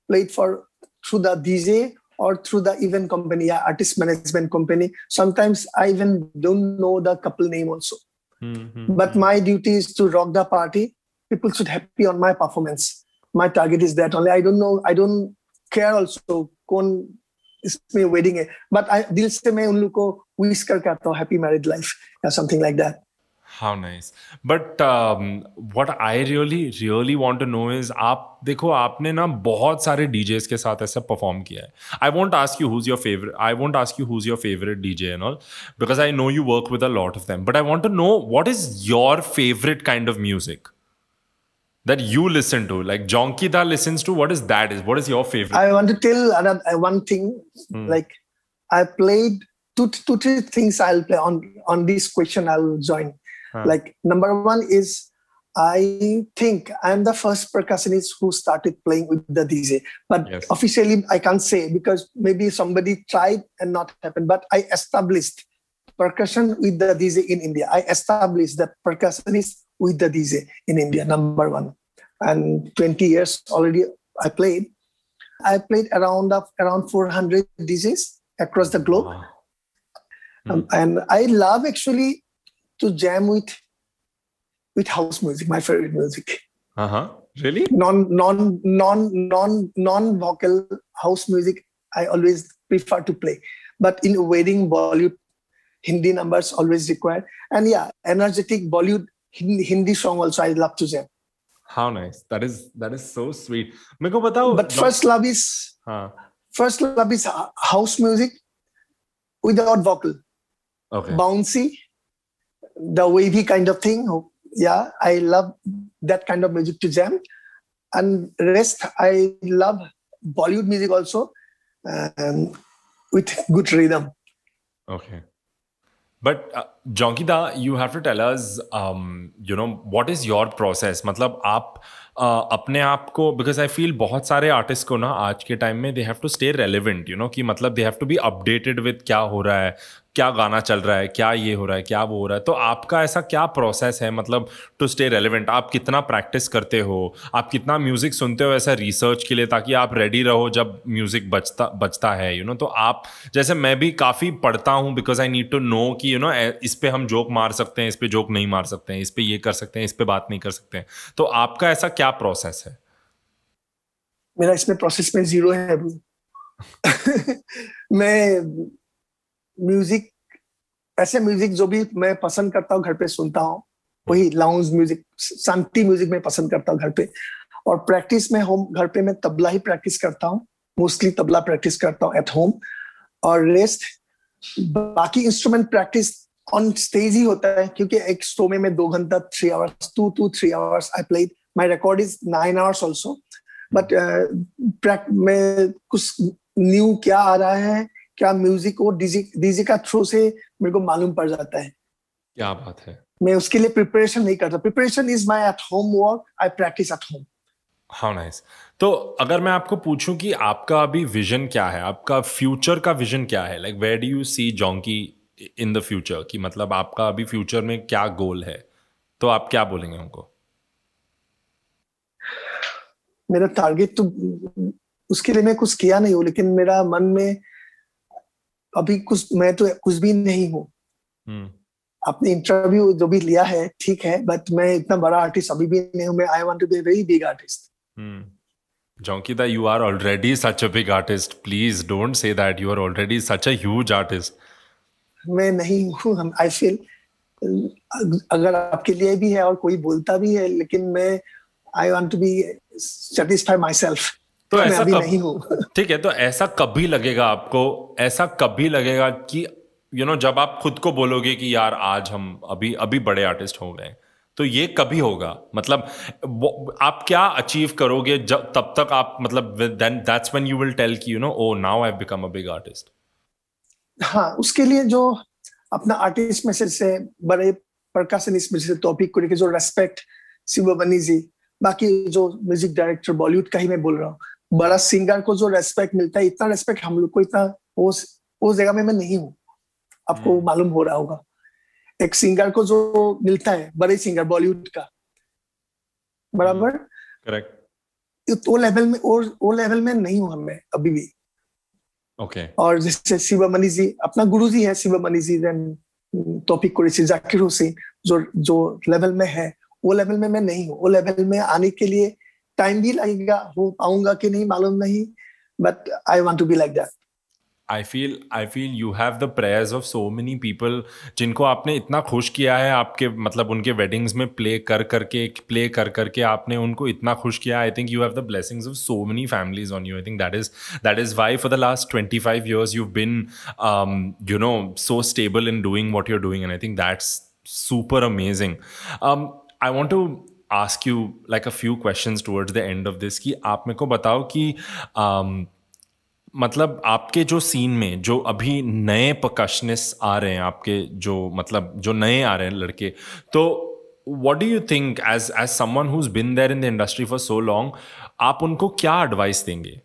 played for through the DJ or through the event company yeah, artist management company sometimes i even don't know the couple name also mm-hmm. but my duty is to rock the party people should happy on my performance my target is that only i don't know i don't care also कौन इसमें wedding है but दिल से मैं उन लोग को wish करके आता हूँ हैप्पी मैरिड लाइफ या something like that How nice. But um, what I really really want to know is आप देखो आपने ना बहुत सारे DJs के साथ ऐसा perform किया है. I won't ask you who's your favorite. I won't ask you who's your favorite DJ and all because I know you work with a lot of them. But I want to know what is your favorite kind of music that you listen to. Like Jonky Da listens to. What is that? Is what is your favorite? I want to tell another, uh, one thing. Hmm. Like I played two two three things. I'll play on on this question. I'll join. Huh. Like number one is I think I'm the first percussionist who started playing with the DJ. But yes. officially, I can't say because maybe somebody tried and not happened. But I established percussion with the DJ in India. I established the percussionist with the DJ in India, number one. And 20 years already I played. I played around of, around 400 DJs across the globe. Wow. Um, hmm. and I love actually to jam with with house music, my favorite music. Uh huh. Really? Non non non non non vocal house music. I always prefer to play, but in wedding Bollywood, Hindi numbers always required. And yeah, energetic Bollywood Hindi song also I love to jam. How nice. That is that is so sweet. मेरे को But first love is हाँ. first love is house music without vocal. Okay. Bouncy, the wavy kind of thing. Yeah, I love that kind of music to jam. And rest, I love Bollywood music also um, with good rhythm. Okay. But uh, Jonkida, you have to tell us, um, you know, what is your process? मतलब आप uh, अपने आप को because I feel बहुत सारे artist को ना आज के टाइम में they have to stay relevant you know कि मतलब they have to be updated with क्या हो रहा है क्या गाना चल रहा है, क्या ये हो रहा है, क्या वो हो रहा है? तो आपका ऐसा क्या प्रोसेस है मतलब टू स्टे रेलिवेंट आप कितना प्रैक्टिस करते हो? आप कितना म्यूज़िक सुनते हो ऐसा रिसर्च के लिए ताकि आप रेडी रहो जब म्यूज़िक बचता बचता है यू you नो know? तो आप, जैसे मैं भी काफ़ी पढ़ता हूँ because I need to know कि यू नो इस पर हम जोक मार सकते हैं, इस पर जोक नहीं मार सकते हैं, इस पर ये कर सकते हैं, इस पर बात नहीं कर सकते हैं। तो आपका ऐसा क्या प्रोसेस है? मेरा इसमें प्रोसेस में ज़ीरो है मैं म्यूज़िक ऐसे म्यूज़िक जो भी मैं पसंद करता हूँ, घर पे सुनता हूँ, वही लाउंज म्यूज़िक शांति म्यूज़िक मैं पसंद करता हूँ घर पे। और प्रैक्टिस में होम, घर पे मैं तबला ही प्रैक्टिस करता हूँ मोस्टली तबला प्रैक्टिस करता हूँ एट होम और रेस्ट बाकी इंस्ट्रूमेंट प्रैक्टिस ऑन स्टेज ही होता है, क्योंकि एक शो में मैं दो घंटा three hours two two three hours I played my record is nine hours also but मैं कुछ न्यू क्या आ रहा है क्या म्यूज़िक वो डीजी डीजी का थ्रू से मेरे को मालूम पड़ जाता है। क्या बात है। मैं उसके लिए प्रिपरेशन नहीं करता। Preparation is my at home work I practice at home how nice तो अगर मैं आपको पूछूँ कि आपका अभी विजन क्या है आपका फ्यूचर का विजन क्या है? Like where do you see Jonqui in the future कि मतलब आपका अभी फ्यूचर में क्या गोल है? तो आप क्या बोलेंगे उनको? मेरा टारगेट तो उसके लिए मैं कुछ किया नहीं हूँ लेकिन मेरा मन में अभी कुछ मैं तो कुछ भी नहीं हूँ हम्म। अपने इंटरव्यू जो भी लिया है ठीक है बट मैं इतना बड़ा आर्टिस्ट अभी भी नहीं हूँ मैं I want to be very big artist Jonkida, you are already such a big artist. Please don't say that. You are already such a huge artist. मैं नहीं हूँ आई फील अगर आपके लिए भी है और कोई बोलता भी है लेकिन मैं I want to be satisfy my self तो ऐसा कब नहीं हूँ। ठीक है तो ऐसा कभी लगेगा आपको ऐसा कभी लगेगा कि यू you नो know, जब आप खुद को बोलोगे कि यार आज हम अभी अभी बड़े आर्टिस्ट हो गए तो ये कभी होगा? मतलब आप क्या अचीव करोगे जब तब तक आप मतलब then that's when you will tell कि you know oh now I have become a big artist हाँ उसके लिए जो अपना आर्टिस्ट मैसेज से बड़े प्रकाशनिस्ट में जैसे टॉपिक को लेकर जो रेस्पेक्ट शिवबनी जी बाकी जो म्यूज़िक डायरेक्टर बॉलीवुड का ही मैं बोल रहा हूँ। बड़ा सिंगर को जो रेस्पेक्ट मिलता है इतना रेस्पेक्ट हम लोग को इतना उस उस जगह में मैं नहीं हूँ। आपको hmm. मालूम हो रहा होगा। एक सिंगर को जो मिलता है बड़े सिंगर बॉलीवुड का। बराबर? करेक्ट वो लेवल में और वो लेवल में नहीं हूँ हमें अभी भी। Okay okay. और जैसे शिवमणि जी अपना गुरु जी है शिवमणि जी देन टॉपिक को जाकिर हुसैन जो जो लेवल में है वो लेवल में मैं नहीं हूँ। वो लेवल में आने के लिए टाइम भी लगेगा, हो पाऊँगा कि नहीं मालूम नहीं but I want to be like that I feel I feel you have the prayers of so many people जिनको आपने इतना खुश किया है, आपके मतलब उनके वेडिंग्स में प्ले कर करके प्ले कर करके आपने उनको इतना खुश किया I think you have the blessings of so many families on you I think that is that is why for the last twenty five years you been you know so stable in doing what you're doing and I think that's super amazing I want to ask you like a few question towards the end of this कि आप मेरे को बताओ कि um, मतलब आपके जो scene में जो अभी नए प्रकाशनिस्ट आ रहे हैं आपके जो मतलब जो नए आ रहे हैं लड़के तो what do you think as as someone who's been there in the industry for so long आप उनको क्या एडवाइस देंगे?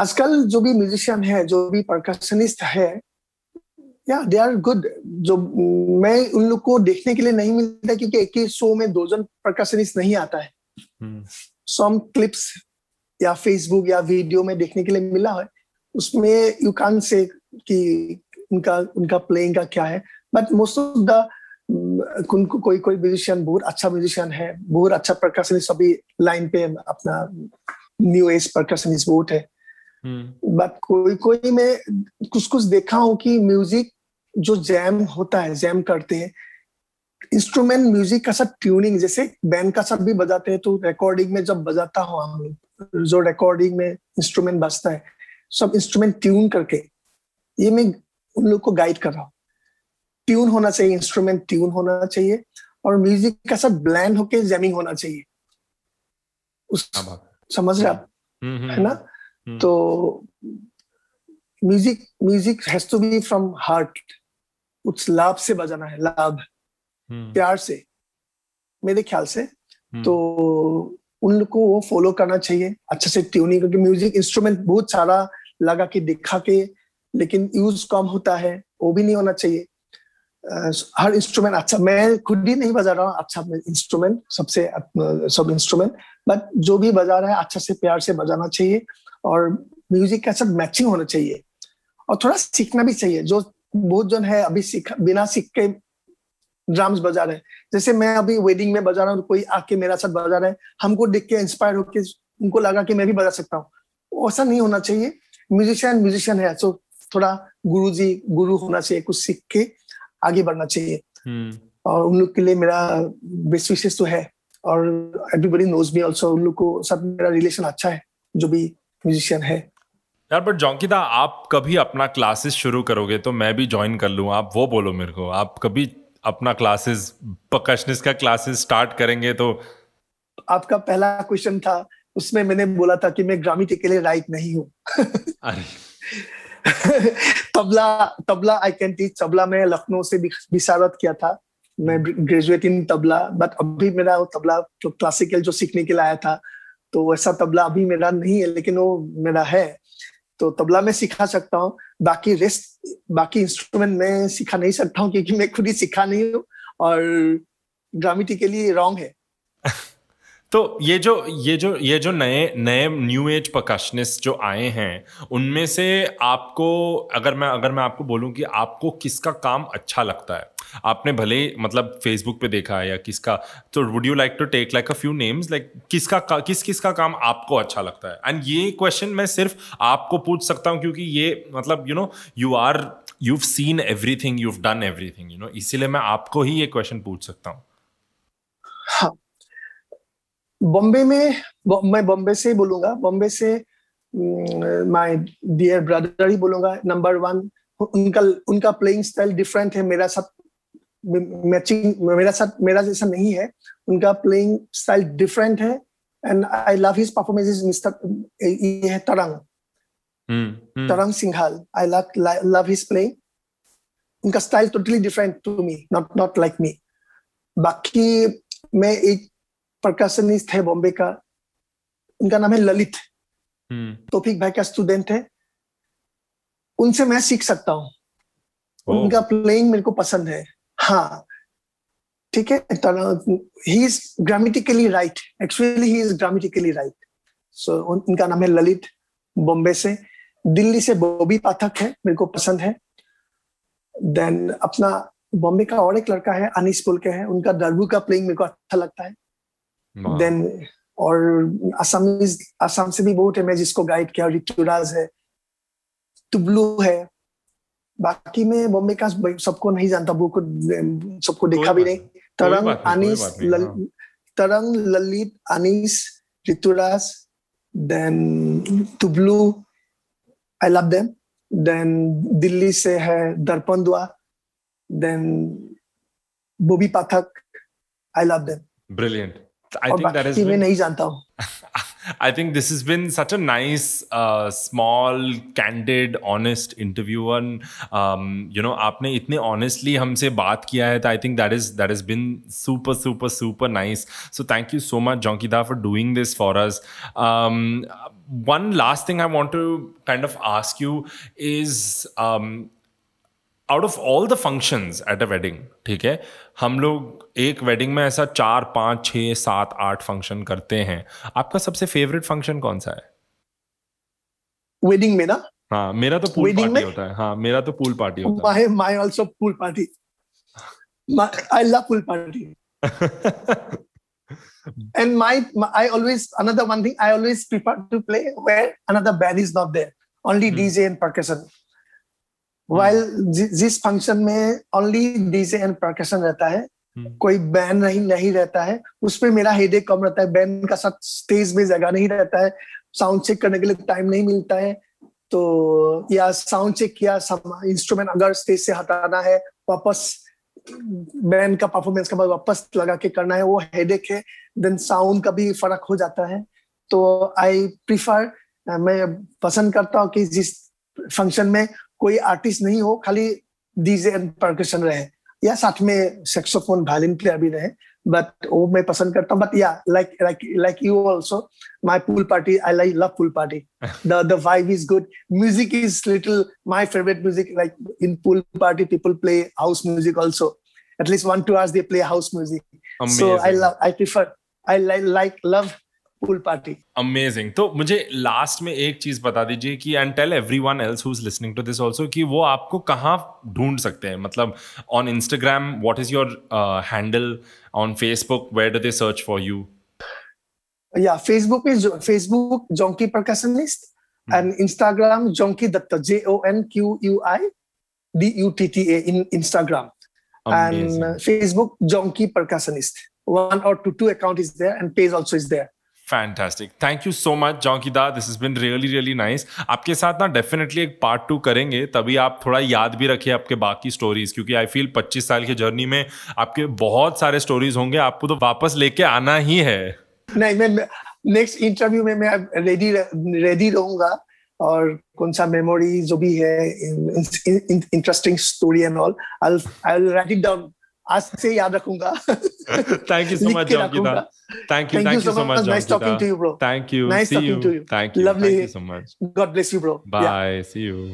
आजकल जो भी म्यूजिशियन है जो भी प्रकाशनिस्ट है या दे आर गुड जो मैं उन लोग को देखने के लिए नहीं मिलता क्योंकि एक ही शो में दो जन प्रकाशनिस्ट नहीं आता है। Some hmm. क्लिप्स या फेसबुक या वीडियो में देखने के लिए मिला है। उसमें यू कान से कि उनका उनका प्लेइंग का क्या है। बट मोस्ट ऑफ़ द कोई कोई म्यूजिशियन बहुत अच्छा म्यूजिशियन है बहुत अच्छा प्रकाशनिस्ट अभी लाइन पे अपना न्यू एज प्रकाशनिस्ट बहुत है। But hmm. कोई कोई मैं कुछ कुछ देखा हूँ कि म्यूज़िक जो जैम होता है जैम करते हैं इंस्ट्रूमेंट म्यूज़िक का सब ट्यूनिंग जैसे बैंड का सब भी बजाते हैं तो रिकॉर्डिंग में जब बजाता हूँ हम लोग जो रिकॉर्डिंग में इंस्ट्रूमेंट बजता है सब इंस्ट्रूमेंट ट्यून करके ये मैं उन लोग को गाइड कर रहा हूँ। ट्यून होना चाहिए इंस्ट्रूमेंट ट्यून होना चाहिए और म्यूज़िक का सब ब्लैंड होके जैमिंग होना चाहिए। उस समझ रहे आप? हम्म, हम्म, है ना? हम्म। तो music music has to be from heart उस लाभ से बजाना है लाभ। प्यार से। मेरे ख्याल से। तो उन लोग को वो फॉलो करना चाहिए। अच्छे से ट्यूनिंग क्योंकि म्यूज़िक इंस्ट्रूमेंट बहुत सारा लगा के दिखा के लेकिन यूज़ कम होता है। वो भी नहीं होना चाहिए। हर इंस्ट्रूमेंट अच्छा मैं खुद ही नहीं बजा रहा हूँ। अच्छा इंस्ट्रूमेंट सबसे सब इंस्ट्रूमेंट बट जो भी बजा रहा है अच्छा से प्यार से बजाना चाहिए। और म्यूज़िक का सब मैचिंग होना चाहिए। और थोड़ा सीखना भी चाहिए। जो बहुत जन है अभी सीख बिना सीख के ड्राम्स बजा रहे हैं। जैसे मैं अभी वेडिंग में बजा रहा हूँ कोई आके मेरा साथ बजा रहे हैं हमको देख के इंस्पायर होके उनको लगा कि मैं भी बजा सकता हूँ। ऐसा नहीं होना चाहिए। म्यूजिशियन म्यूजिशियन है तो थोड़ा गुरु जी गुरु होना चाहिए कुछ सीख के आगे बढ़ना चाहिए। hmm. और उन लोग के लिए मेरा बेस्ट विशेष तो है। और एवरीबडी नोज़ मी ऑल्सो उन लोग को सब मेरा रिलेशन अच्छा है जो भी म्यूजिशियन है। यार बट जोंकिता आप कभी अपना क्लासेस शुरू करोगे तो मैं भी ज्वाइन कर लूँ। आप वो बोलो मेरे को। आप कभी अपना क्लासेस पकशनिस का क्लासेस स्टार्ट करेंगे तो आपका पहला क्वेश्चन था उसमें मैंने बोला था कि मैं ग्रामीण के लिए राइट नहीं हूँ। Tabla tabla I can teach tabla में लखनऊ से विशारत किया था। मैं ग्रेजुएट इन तबला बट अभी मेरा वो तबला जो क्लासिकल जो सीखने के लिए आया था तो ऐसा तबला अभी मेरा नहीं है, लेकिन वो मेरा है। तो तबला में सिखा सकता हूँ, बाकी रेस्ट बाकी इंस्ट्रूमेंट में सिखा नहीं सकता हूँ, क्योंकि मैं खुद ही सिखा नहीं हूँ और ग्रामिटी के लिए रॉन्ग है। तो ये जो ये जो ये जो नए नए न्यू एज प्रकाशनिस्ट जो आए हैं उनमें से आपको अगर मैं अगर मैं आपको बोलूँ कि आपको किसका काम अच्छा लगता है? आपने भले मतलब फेसबुक पे देखा है या किसका तो would you like to take like a few names like किसका का, किस किस का काम आपको अच्छा लगता है? एंड ये क्वेश्चन मैं सिर्फ़ आपको पूछ सकता हूँ क्योंकि ये मतलब you know you are you seen everything you done everything you know इसीलिए मैं आपको ही ये क्वेश्चन पूछ सकता हूँ। हाँ बॉम्बे में मैं बॉम्बे से ही बोलूँगा। बॉम्बे से माय डियर ब्रदर ही बोलूँगा नंबर वन उनका उनका प्लेइंग स्टाइल डिफरेंट है। मेरा साथ मैचिंग मेरा साथ मेरा जैसा नहीं है। उनका प्लेइंग स्टाइल डिफरेंट है। And I love his performance is mister ये है Tarang Tarang Singhal I love love his playing उनका style totally different to me not not like me बाकी मैं एक प्रकाशनिस्ट है बॉम्बे का। उनका नाम है ललित। हम्म। तोफिक भाई का स्टूडेंट है। उनसे मैं सीख सकता हूँ। उनका प्लेइंग मेरे को पसंद है। हाँ। ठीक है? He is grammatically right actually he is grammatically right so उनका नाम है ललित बॉम्बे से। दिल्ली से बॉबी पाठक है मेरे को पसंद है। देन अपना बॉम्बे का और एक लड़का है अनिस पुल के है। उनका दरबू का प्लेइंग मेरे को अच्छा लगता है। देन और असमीज असम से भी बहुत है मैं जिसको गाइड किया ऋतुराज है टुबलू है। बाकी मैं बॉम्बे का सबको नहीं जानता वो को सबको देखा भी नहीं। Tarang Anis. Tarang Lalit Anis Rituraj then Tublu I love them then Delhi से है Darpan Dua then Bobby Pathak I love them brilliant I think that is. मैं नहीं जानता हूँ I think this has been such a nice, uh, small, candid, honest interview. And um, you know, आपने इतने honestly हमसे बात किया है. I think that is that has been super, super, super nice. So thank you so much, Jonkida, for doing this for us. Um, one last thing I want to kind of ask you is. Um, out of all the functions at a wedding ठीक है हम लोग एक wedding में ऐसा चार पाँच छह सात आठ फ़ंक्शन करते हैं। आपका सबसे फेवरेट फ़ंक्शन कौन सा है? वेडिंग में ना? हाँ मेरा तो पूल पार्टी में? होता है। हाँ मेरा तो पूल पार्टी होता है। My also pool party I love pool party and my, my, i always another one thing i always prefer to play where another band is not there. Only hmm. dj and percussion. While जिस function में only DJ and percussion रहता है hmm. कोई band नहीं नहीं रहता है उसमें मेरा हेडेक कम रहता है बैंड का साथ स्टेज में जगह नहीं रहता है साउंड चेक करने के लिए टाइम नहीं मिलता है तो या साउंड चेक किया इंस्ट्रूमेंट अगर स्टेज से हटाना है वापस बैंड का परफॉर्मेंस के बाद वापस लगा के करना है वो हेडेक है देन साउंड का भी फ़र्क हो जाता है तो आई प्रिफर मैं पसंद करता हूँ कि जिस फ़ंक्शन में कोई आर्टिस्ट नहीं हो खाली डीजे एंड परकशन रहे। या साथ में सेक्सोफोन वायलिन प्लेयर भी रहे बट वो मैं पसंद करता हूँ। बट या like like like you also my pool party I like love pool party the the vibe is good music is little my favourite music like in pool party people play house music also at least one two hours they play house music so I love I prefer I like love pool party. Amazing तो मुझे last में एक चीज़ बता दीजिए कि and tell everyone else who to this also कि वो आपको कहाँ ढूंढ सकते हैं? मतलब on Instagram what is your handle on Facebook where do they search for you या Facebook is Facebook Jonqui percussionist and Instagram Jonqui Dutta J O N Q U I D U T T A Instagram and Facebook Jonqui percussionist one or two two account is there and page also is there. Fantastic thank you so much जॉन्कीदा this is been really really nice आपके साथ ना definitely एक part two करेंगे, तभी आप थोड़ा याद भी रखिए आपके बाकी स्टोरीज क्योंकि आई फील 25 साल की जर्नी में आपके बहुत सारे स्टोरीज होंगे, आपको तो वापस लेके आना ही है। नहीं, मैं नेक्स्ट इंटरव्यू में मैं रेडी रेडी रहूँगा, और कौन सा मेमोरी जो भी है interesting story and all I I write it down आज से याद रखूंगा thank you so much Jogita thank you thank you so much nice talking to you bro thank you nice talking to you thank you lovely thank you so much god bless you bro bye see you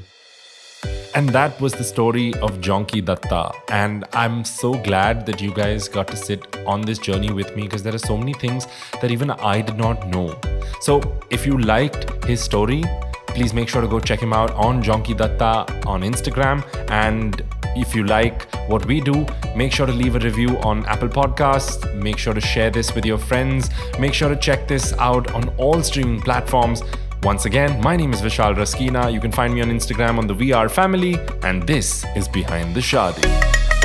And that was the story of Jonky Datta. And I'm so glad that you guys got to sit on this journey with me because there are so many things that even I did not know. So if you liked his story, please make sure to go check him out on Jonky Datta on Instagram and if you like what we do, make sure to leave a review on Apple Podcasts. Make sure to share this with your friends. Make sure to check this out on all streaming platforms. Once again, my name is Vishal Raskina. You can find me on Instagram on the VR family, and this is Behind the Shadi.